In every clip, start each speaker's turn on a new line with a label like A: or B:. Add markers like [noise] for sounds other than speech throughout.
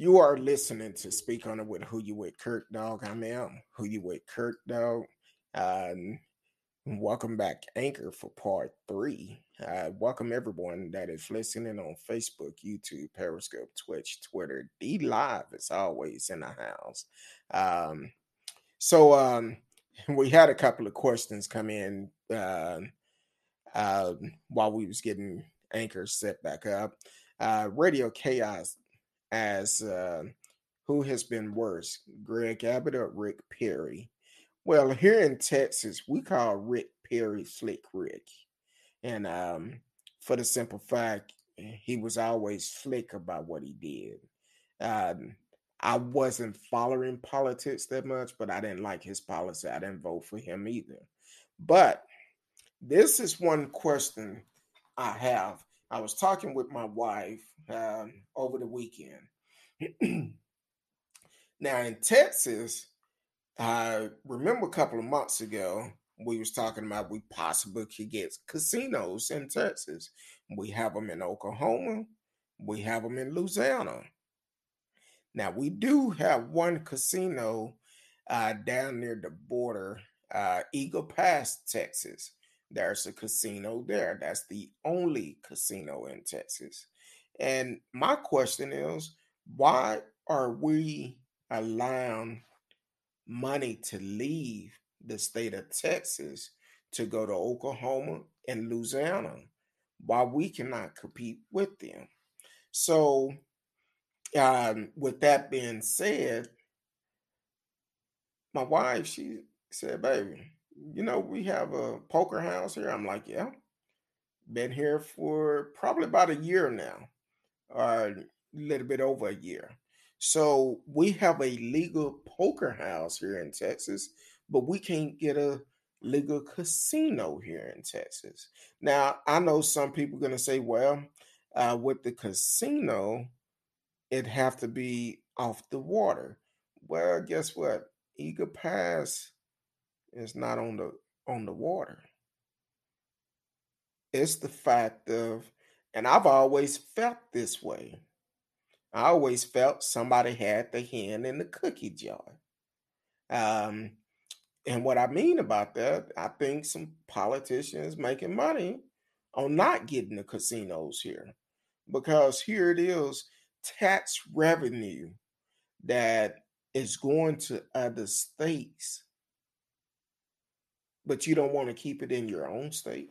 A: You are listening to Speak On It with Who You With Kirk Dog. I'm M. Who You With Kirk Dog. Um, welcome back, Anchor, for part three. Uh, welcome everyone that is listening on Facebook, YouTube, Periscope, Twitch, Twitter. DLive is always in the house. Um, so um, [laughs] we had a couple of questions come in uh, uh, while we was getting Anchor set back up. Uh, Radio Chaos as uh, who has been worse, Greg Abbott or Rick Perry? Well, here in Texas, we call Rick Perry Slick Rick. And um, for the simple fact, he was always slick about what he did. Um, I wasn't following politics that much, but I didn't like his policy. I didn't vote for him either. But this is one question I have. I was talking with my wife um, over the weekend. [clears throat] now in Texas, I remember a couple of months ago we was talking about we possibly could get casinos in Texas. We have them in Oklahoma. We have them in Louisiana. Now we do have one casino uh, down near the border, uh, Eagle Pass, Texas. There's a casino there. That's the only casino in Texas. And my question is, why are we allowing money to leave the state of Texas to go to Oklahoma and Louisiana while we cannot compete with them? So, um, with that being said, my wife, she said, baby, you know, we have a poker house here. I'm like, yeah, been here for probably about a year now, or a little bit over a year. So we have a legal poker house here in Texas, but we can't get a legal casino here in Texas. Now, I know some people are going to say, well, uh, with the casino, it have to be off the water. Well, guess what? Eagle Pass is not on the on the water. It's the fact of, and I've always felt this way. I always felt somebody had the hand in the cookie jar. Um, and what I mean about that, I think some politicians making money on not getting the casinos here. Because here it is tax revenue that is going to other states but you don't want to keep it in your own state.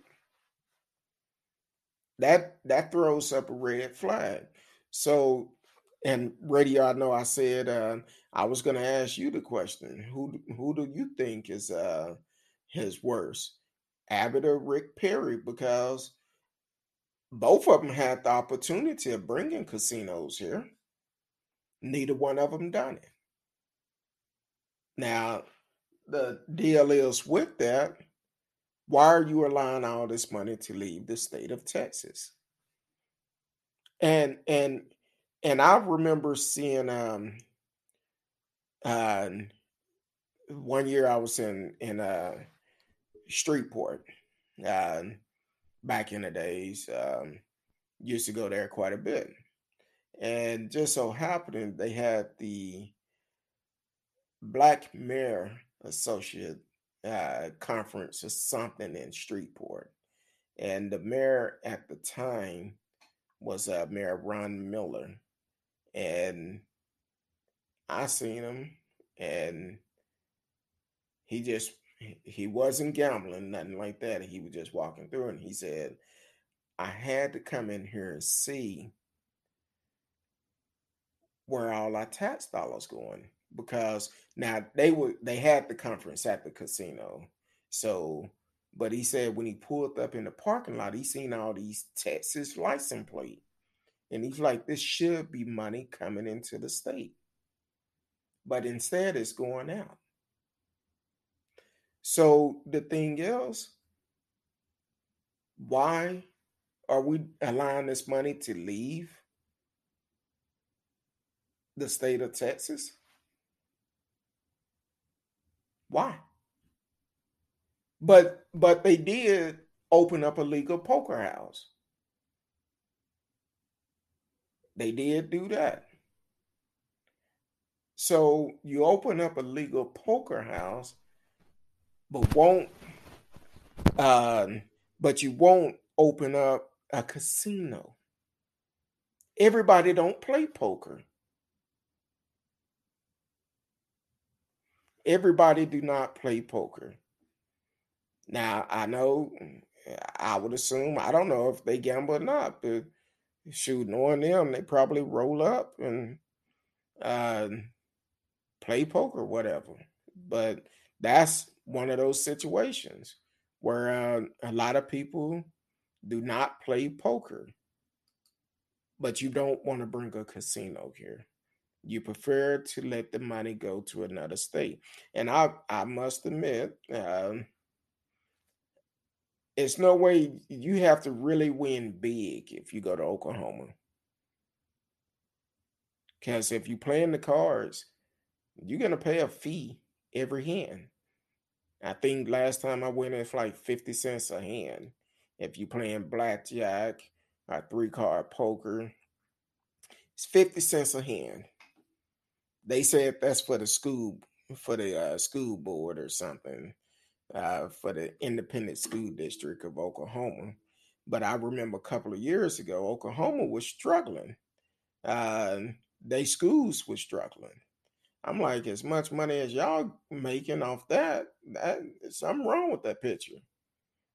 A: That that throws up a red flag. So and radio i know i said uh, i was going to ask you the question who who do you think is uh his worst abbott or rick perry? Because both of them had the opportunity of bringing casinos here. Neither one of them done it. Now the deal is with that, why are you allowing all this money to leave the state of Texas? And and and I remember seeing um uh one year I was in in uh Shreveport uh back in the days um used to go there quite a bit and just so happened they had the black mayor associate uh, conference or something in Shreveport. And the mayor at the time was uh, Mayor Ron Miller. And I seen him and he just he wasn't gambling, nothing like that. He was just walking through and he said, I had to come in here and see where all our tax dollars going because now they were they had the conference at the casino. So, but he said when he pulled up in the parking lot, he seen all these Texas license plate. And he's like, this should be money coming into the state. But instead it's going out. So the thing is, why are we allowing this money to leave the state of Texas? Why? But but they did open up a legal poker house. They did do that. So you open up a legal poker house, but won't uh, but you won't open up a casino. Everybody don't play poker. Everybody do not play poker. Now I know I would assume I don't know if they gamble or not, but shoot, knowing them, they probably roll up and uh, play poker, whatever. But that's one of those situations where uh, a lot of people do not play poker, but you don't want to bring a casino here. You prefer to let the money go to another state, and I I must admit, uh, it's no way you have to really win big if you go to Oklahoma. Because if you play in the cards, you're gonna pay a fee every hand. I think last time I went, it's like 50 cents a hand. If you playing blackjack or three card poker, it's 50 cents a hand. They said that's for the school for the uh, school board or something uh, for the independent school district of Oklahoma. But I remember a couple of years ago, Oklahoma was struggling. Uh, they schools were struggling. I'm like, as much money as y'all making off that, that something wrong with that picture.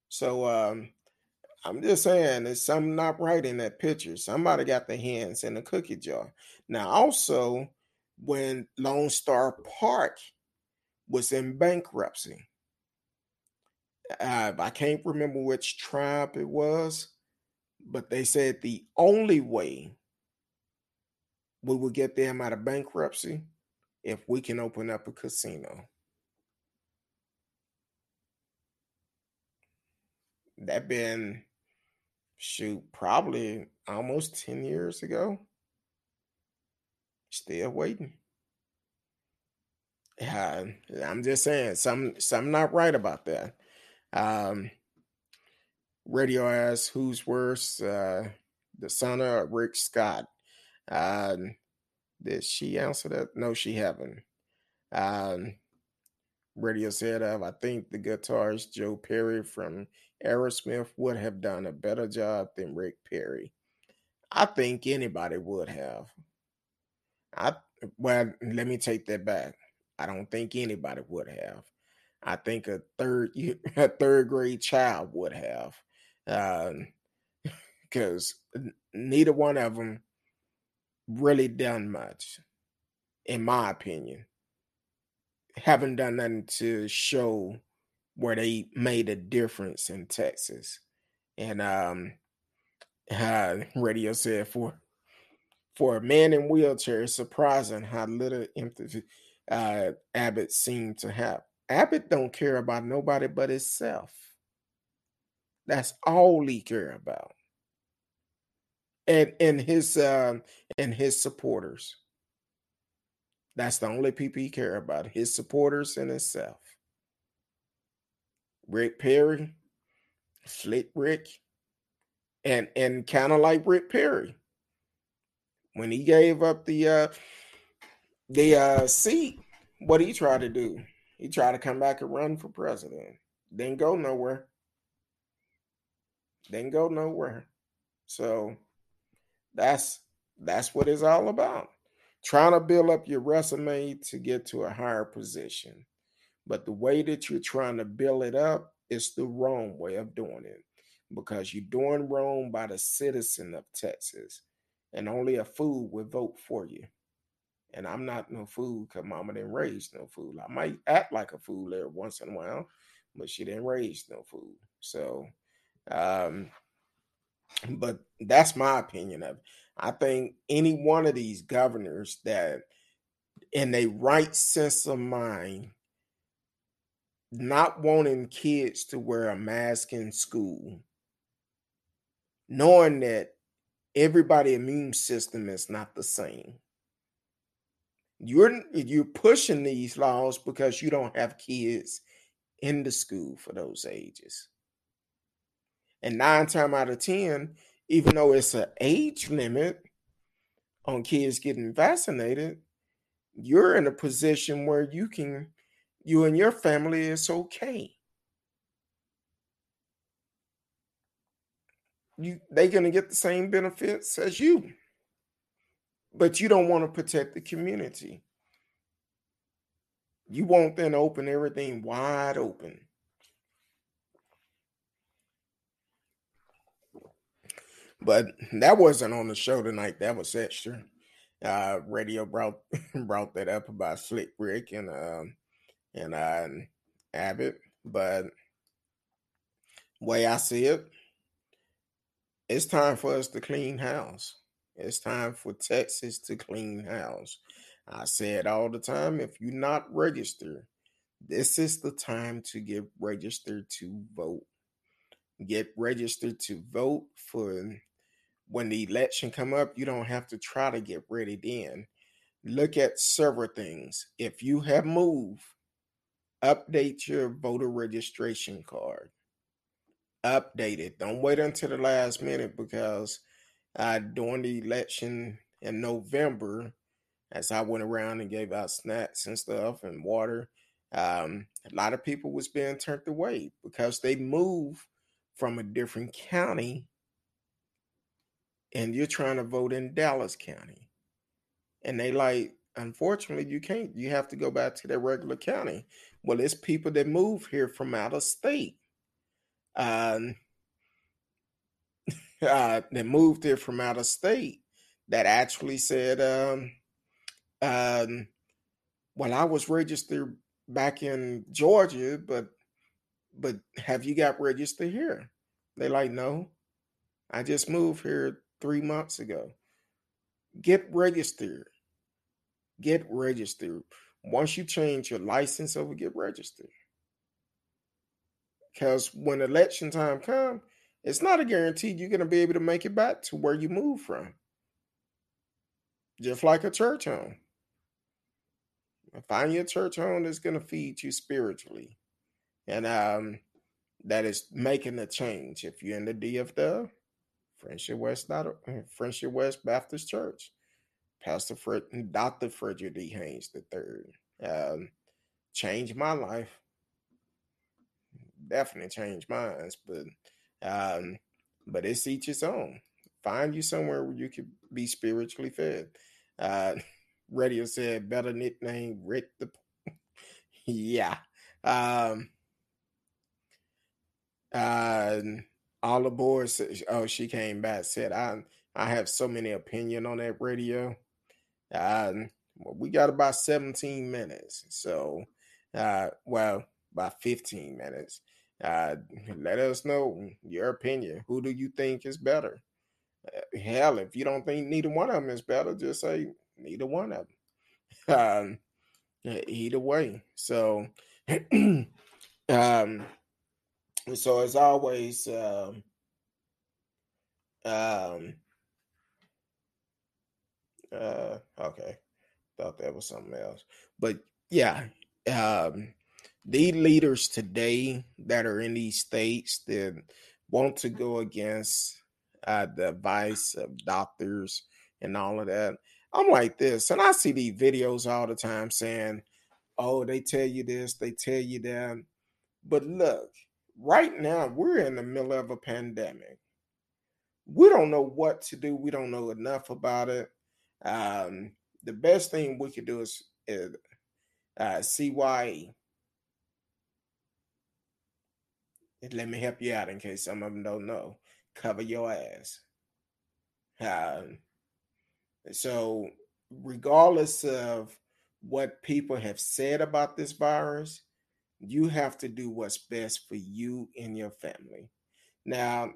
A: So um, I'm just saying, there's something not right in that picture. Somebody got their hands in the cookie jar. Now, also, when Lone Star Park was in bankruptcy, uh, I can't remember which tribe it was, but they said the only way we will get them out of bankruptcy if we can open up a casino. That been shoot probably almost 10 years ago. Still waiting. Yeah, I'm just saying some something not right about that. Um radio asks who's worse, uh DeSantis Rick Scott. Uh did she answer that? No, she haven't. Um, Radio said I think the guitarist Joe Perry from Aerosmith would have done a better job than Rick Perry. I think anybody would have. I well, let me take that back. I don't think anybody would have. I think a third [laughs] a third grade child would have, because um, [laughs] neither one of them really done much, in my opinion. Haven't done nothing to show where they made a difference in Texas. And um uh, [laughs] radio said for for a man in wheelchair, it's surprising how little empathy uh, Abbott seemed to have. Abbott don't care about nobody but himself. That's all he care about and and his uh, and his supporters. That's the only people he care about: his supporters and himself. Rick Perry, Slick Rick, and and kind of like Rick Perry when he gave up the uh, the uh, seat. What he tried to do? He tried to come back and run for president. Didn't go nowhere. Didn't go nowhere. So that's that's what it's all about. Trying to build up your resume to get to a higher position. But the way that you're trying to build it up is the wrong way of doing it because you're doing wrong by the citizen of Texas, and only a fool would vote for you. And I'm not no fool because mama didn't raise no fool. I might act like a fool every once in a while, but she didn't raise no fool. So um, but that's my opinion of it. I think any one of these governors that in a right sense of mind not wanting kids to wear a mask in school, knowing that everybody immune system is not the same. You're you're pushing these laws because you don't have kids in the school for those ages. And nine times out of 10, even though it's an age limit on kids getting vaccinated, you're in a position where you can, you and your family, it's okay. You they're gonna get the same benefits as you, but you don't want to protect the community. You want them to open everything wide open. But that wasn't on the show tonight. That was extra. Uh, radio brought [laughs] brought that up about Slick Rick and um and uh, Abbott. But way I see it, it's time for us to clean house. It's time for Texas to clean house. I say it all the time. If you're not registered, this is the time to get registered to vote. Get registered to vote for when the election come up. You don't have to try to get ready then. Look at several things. If you have moved, update your voter registration card. Update it. Don't wait until the last minute because uh, during the election in November, as I went around and gave out snacks and stuff and water, um, a lot of people was being turned away because they moved from a different county and you're trying to vote in Dallas County. And they like, unfortunately, you can't. You have to go back to their regular county. Well, it's people that move here from out of state. Um, [laughs] uh, that moved here from out of state that actually said, um, um, well, I was registered back in Georgia, but but have you got registered here? They like, no, I just moved here three months ago. Get registered. Get registered. Once you change your license over, get registered. Because when election time comes, it's not a guarantee you're going to be able to make it back to where you moved from. Just like a church home. Find your church home that's going to feed you spiritually. And um, that is making a change. If you're in the DFW, Friendship West, Friendship West Baptist Church, Pastor Fred, Dr. Frederick D. Haynes III. Um, changed my life. Definitely change minds, but um, but it's each its own. Find you somewhere where you can be spiritually fed. Uh, [laughs] Radio said better nickname Rick the. [laughs] yeah. Um. Uh, all aboard. Oh, she came back. Said I. I have so many opinion on that radio. Um, we got about 17 minutes. So, uh, well, about 15 minutes. Uh, let us know your opinion. Who do you think is better? Uh, hell, if you don't think neither one of them is better, just say neither one of them. [laughs] Um, either way. So, [clears throat] um, so as always, um, um, uh, okay, thought that was something else, but yeah, um, the leaders today that are in these states that want to go against uh, the advice of doctors and all of that. I'm like this, and I see these videos all the time saying, "Oh, they tell you this, they tell you that," but look, right now we're in the middle of a pandemic. We don't know what to do. We don't know enough about it. Um, the best thing we could do is, is uh, CYE let me help you out in case some of them don't know. Cover your ass. Um, so, regardless of what people have said about this virus, you have to do what's best for you and your family. Now,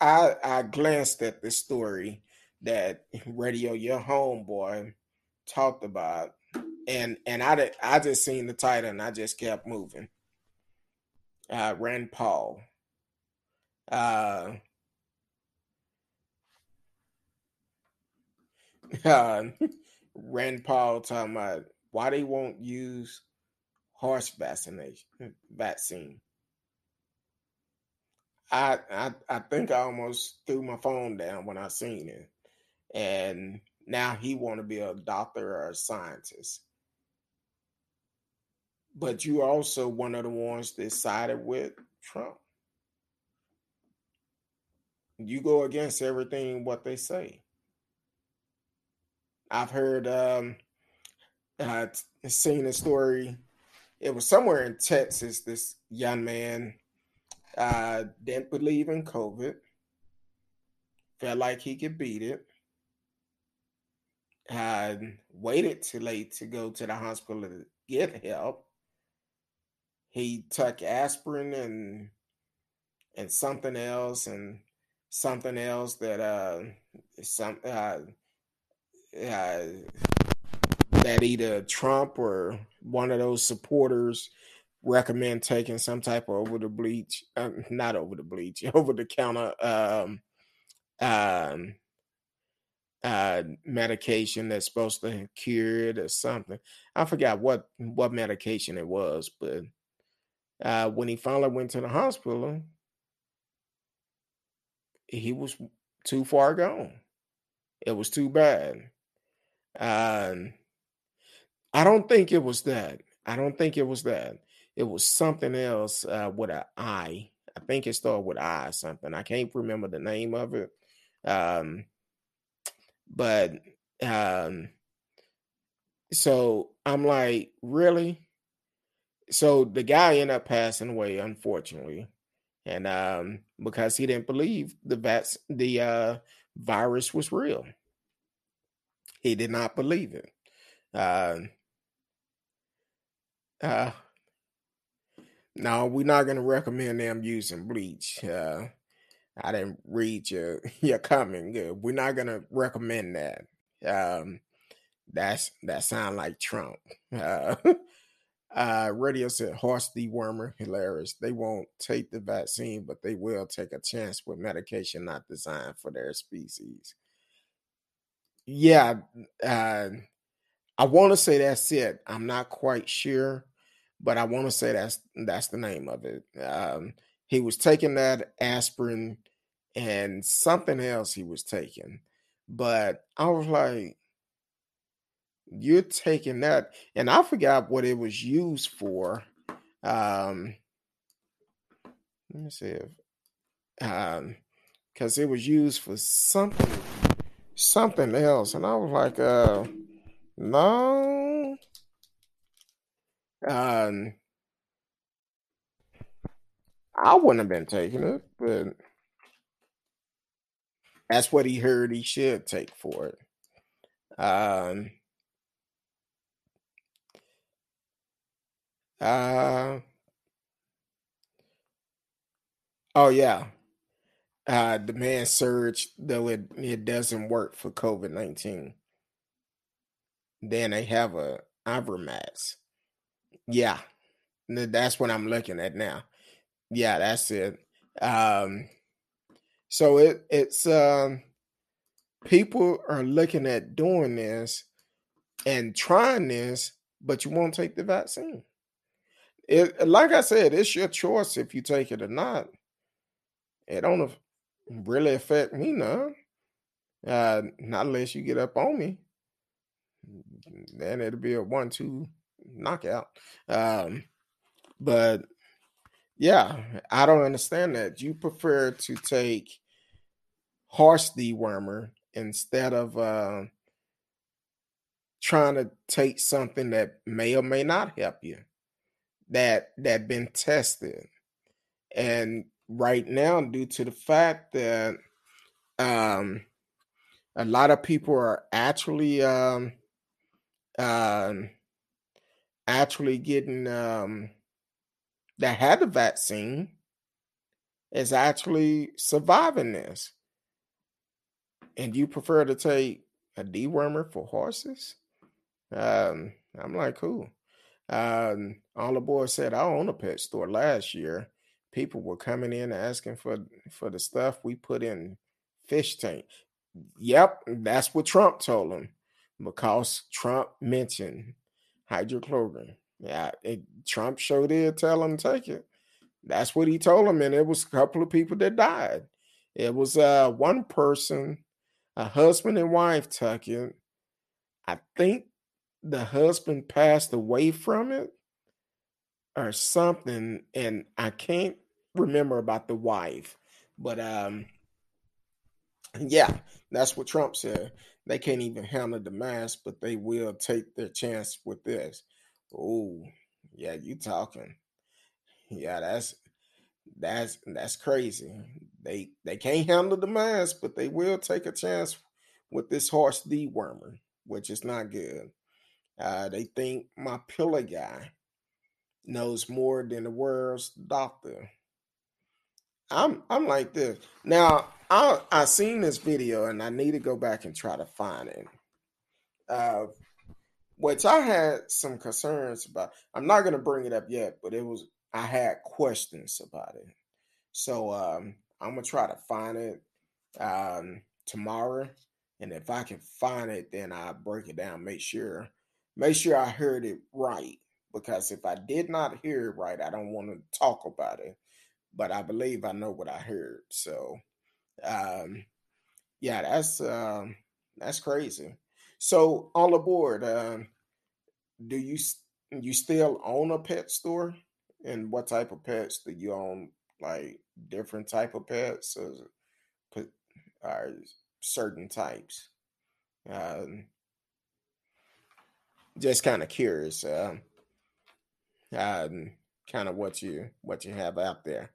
A: I I glanced at the story that [laughs] Radio Your Homeboy talked about, and and I I just seen the title and I just kept moving uh, Rand Paul. Uh, [laughs] uh, Rand Paul talking about why they won't use horse vaccination vaccine. I, I I think I almost threw my phone down when I seen it, and Now he want to be a doctor or a scientist. But you also one of the ones that sided with Trump. You go against everything what they say. I've heard um uh seen a story. It was somewhere in Texas, this young man uh didn't believe in COVID, felt like he could beat it. Had waited too late to go to the hospital to get help. He took aspirin and and something else and something else that uh some uh, uh that either Trump or one of those supporters recommend taking some type of over the bleach, uh, not over the bleach, [laughs] over the counter um, um, uh, medication that's supposed to cure it or something. I forgot what what medication it was, but uh, when he finally went to the hospital, he was too far gone. It was too bad. Um, I don't think it was that. I don't think it was that. It was something else uh, with an I. I think it started with I something. I can't remember the name of it. Um, but um, so I'm like, really? So the guy ended up passing away, unfortunately, and um, because he didn't believe the vats, the uh, virus was real. He did not believe it. Uh, uh, no, we're not going to recommend them using bleach. Uh, I didn't read your [laughs] your comment. We're not going to recommend that. Um, that's that sound like Trump. Uh, [laughs] uh, radio said horse dewormer, hilarious. They won't take the vaccine, but they will take a chance with medication not designed for their species. Yeah, uh, I want to say that's it. I'm not quite sure but I want to say that's that's the name of it. Um, he was taking that aspirin and something else he was taking, but I was like, "You're taking that," and I forgot what it was used for. Um, let me see if, um, because it was used for something, something else, and I was like, "Uh, no." Um, I wouldn't have been taking it, but that's what he heard he should take for it. Um, uh, oh yeah. Uh, the man surged, though it, it doesn't work for COVID 19. Then they have a Ivermax. Yeah, that's what I'm looking at now. Yeah, that's it. Um, so it it's um, people are looking at doing this and trying this, but you won't take the vaccine. It like I said, it's your choice if you take it or not. It don't really affect me none. Uh, not unless you get up on me. Then it'll be a one-two knockout. Um, but yeah, I don't understand that. You prefer to take horse dewormer instead of uh, trying to take something that may or may not help you that that been tested and right now due to the fact that um a lot of people are actually um um actually getting um that had the vaccine is actually surviving this. And you prefer to take a dewormer for horses? Um, I'm like, cool. Um, all the boys said I own a pet store last year. People were coming in asking for for the stuff we put in fish tank. Yep, that's what Trump told them because Trump mentioned hydrochloroquine. Yeah, it, Trump sure did tell him to take it. That's what he told him, and it was a couple of people that died. It was uh, one person a husband and wife tucking. I think the husband passed away from it or something, and I can't remember about the wife. But um, yeah, that's what Trump said. They can't even handle the mask, but they will take their chance with this. Oh, yeah, you talking. Yeah, that's that's that's crazy. They they can't handle the mask, but they will take a chance with this horse dewormer, which is not good. Uh, they think my pillow guy knows more than the world's doctor. I'm I'm like this. Now I I seen this video and I need to go back and try to find it. Uh which I had some concerns about. I'm not gonna bring it up yet, but it was I had questions about it. So um I'm gonna try to find it um tomorrow. And if I can find it, then I'll break it down, make sure make sure I heard it right. Because if I did not hear it right, I don't want to talk about it but I believe I know what I heard. So, um, yeah, that's um, that's crazy. So, all aboard. Um, do you you still own a pet store? And what type of pets do you own? Like different type of pets, or, or certain types? Um, just kind of curious. Um, um, kind of what you what you have out there.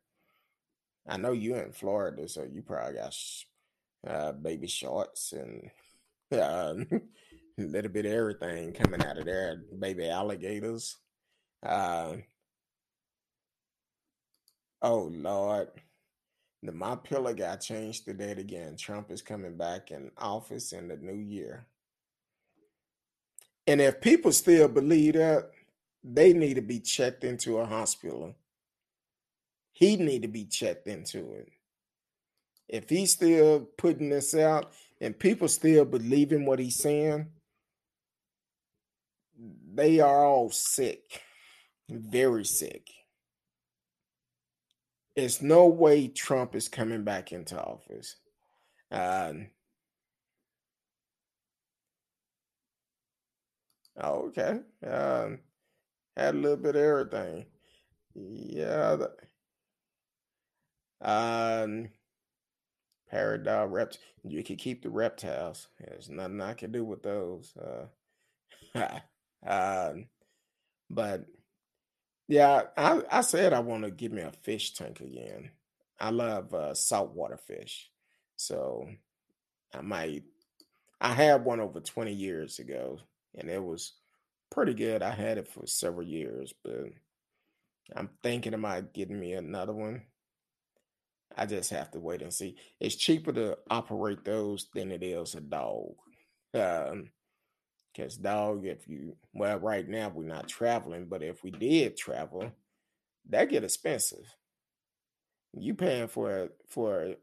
A: I know you in Florida, so you probably got uh, baby shorts and uh, [laughs] a little bit of everything coming out of there. Baby alligators. Uh, oh Lord, the my pillow got changed date again. Trump is coming back in office in the new year. And if people still believe that, they need to be checked into a hospital he need to be checked into it. If he's still putting this out and people still believing what he's saying, they are all sick, very sick. It's no way Trump is coming back into office. Um, okay. Um, had a little bit of everything. Yeah. Um, Paradise reps. You can keep the reptiles. There's nothing I can do with those. Uh, [laughs] um, but yeah, I, I said I want to give me a fish tank again. I love uh, saltwater fish, so I might. I had one over twenty years ago, and it was pretty good. I had it for several years, but I'm thinking about getting me another one I just have to wait and see. It's cheaper to operate those than it is a dog. Um, because dog, if you well, right now we're not traveling, but if we did travel, that get expensive. You paying for for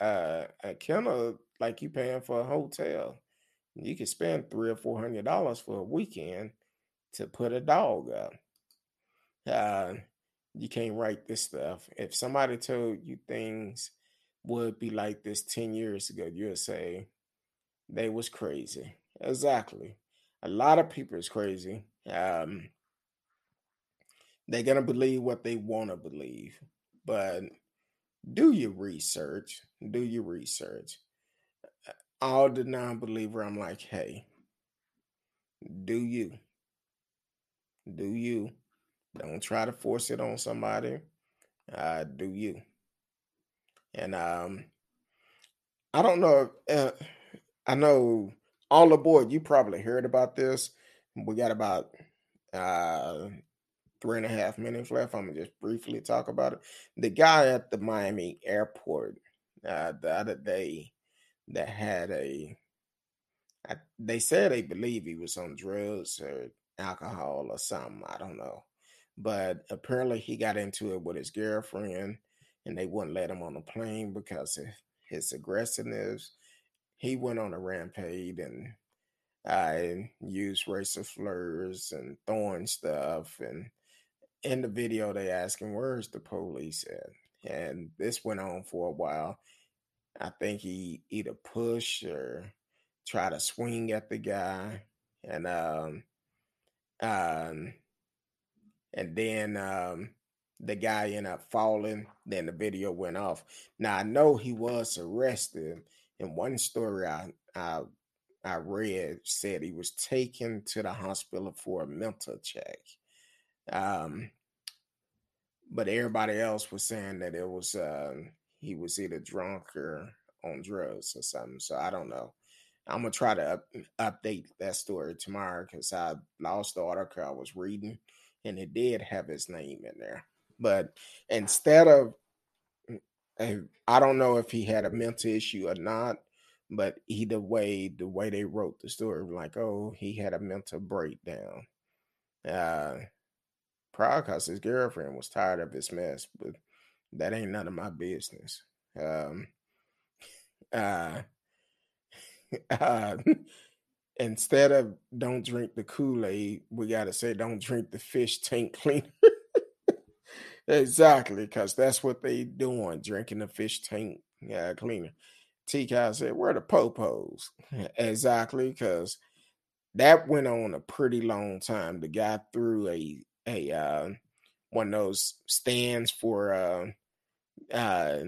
A: uh, a kennel like you paying for a hotel. You can spend three or four hundred dollars for a weekend to put a dog up. Uh, you can't write this stuff. If somebody told you things would be like this 10 years ago, you'd say they was crazy. Exactly. A lot of people is crazy. Um, they're going to believe what they want to believe. But do your research. Do your research. All the non believer, I'm like, hey, do you? Do you? Don't try to force it on somebody. Uh, do you? And um, I don't know. Uh, I know all aboard. You probably heard about this. We got about uh, three and a half minutes left. I'm gonna just briefly talk about it. The guy at the Miami airport uh, the other day that had a, I, they said they believe he was on drugs or alcohol or something. I don't know. But apparently, he got into it with his girlfriend, and they wouldn't let him on the plane because of his aggressiveness. He went on a rampage and I used racial slurs and throwing stuff. And in the video, they him, "Where's the police at?" And this went on for a while. I think he either push or try to swing at the guy, and um, um, and then um, the guy ended up falling. Then the video went off. Now I know he was arrested. In one story I I, I read said he was taken to the hospital for a mental check. Um, but everybody else was saying that it was uh, he was either drunk or on drugs or something. So I don't know. I'm gonna try to up, update that story tomorrow because I lost the article I was reading, and it did have his name in there. But instead of, mm, I don't know if he had a mental issue or not. But either way, the way they wrote the story, like, oh, he had a mental breakdown. Uh, probably because his girlfriend was tired of his mess, but that ain't none of my business. Um, [laughs] uh, [laughs] uh, instead of don't drink the Kool Aid, we got to say don't drink the fish tank cleaner. [laughs] exactly, because that's what they doing, drinking the fish tank uh, cleaner. T. said, "Where the popos?" exactly, because that went on a pretty long time. The guy threw a a uh, one of those stands for uh, uh,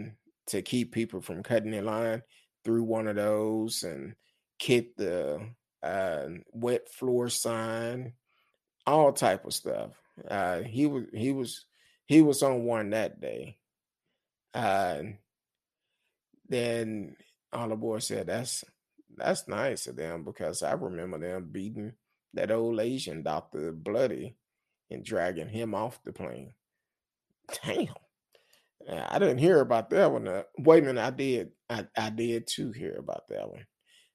A: to keep people from cutting in line through one of those and kicked the uh, wet floor sign, all type of stuff. Uh, he was he was he was on one that day. Uh, then all the boys said that's that's nice of them because I remember them beating that old Asian doctor bloody and dragging him off the plane. Damn. I didn't hear about that one. Uh, wait a minute, I did. I, I did too hear about that one.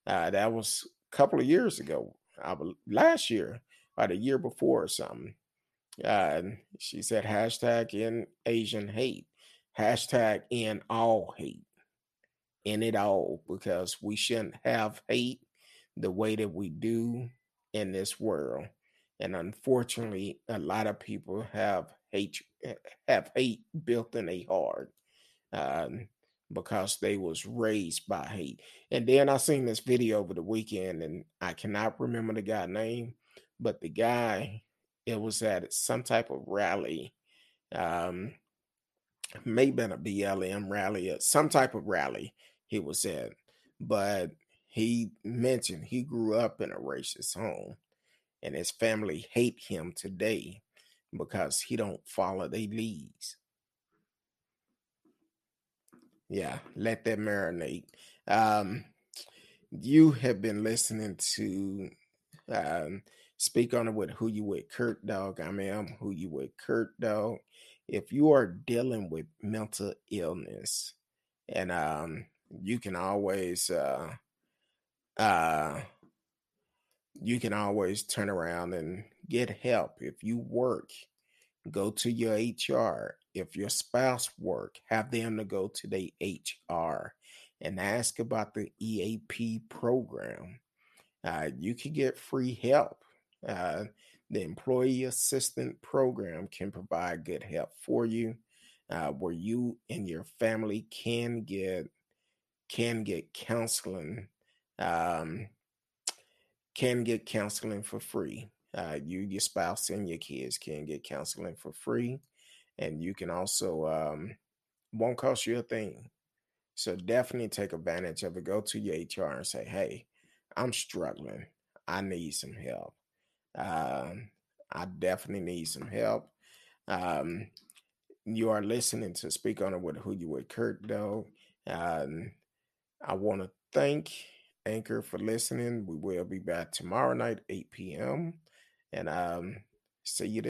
A: Uh, that was a couple of years ago. I last year about a year before or something. Uh, she said hashtag in Asian hate, hashtag in all hate, in it all because we shouldn't have hate the way that we do in this world. And unfortunately, a lot of people have hate eh, have hate built in their heart um, because they was raised by hate. And then I seen this video over the weekend, and I cannot remember the guy name, but the guy it was at some type of rally, um, maybe a BLM rally, some type of rally he was at, but he mentioned he grew up in a racist home and his family hate him today because he don't follow their leads. Yeah, let that marinate. Um, you have been listening to um, Speak on it with who you with Kurt Dog. I I'm who you with Kurt Dog. If you are dealing with mental illness, and um, you can always uh, uh, you can always turn around and get help. If you work, go to your HR. If your spouse work, have them to go to the HR and ask about the EAP program. Uh, you can get free help. Uh, the Employee Assistant Program can provide good help for you, uh, where you and your family can get can get counseling um, can get counseling for free. Uh, you, your spouse, and your kids can get counseling for free, and you can also um, won't cost you a thing. So definitely take advantage of it. Go to your HR and say, "Hey, I'm struggling. I need some help. Um, I definitely need some help." Um, you are listening to Speak on It with Who You With Kurt, though. Um, I want to thank Anchor for listening. We will be back tomorrow night, 8 p.m. And um, see you.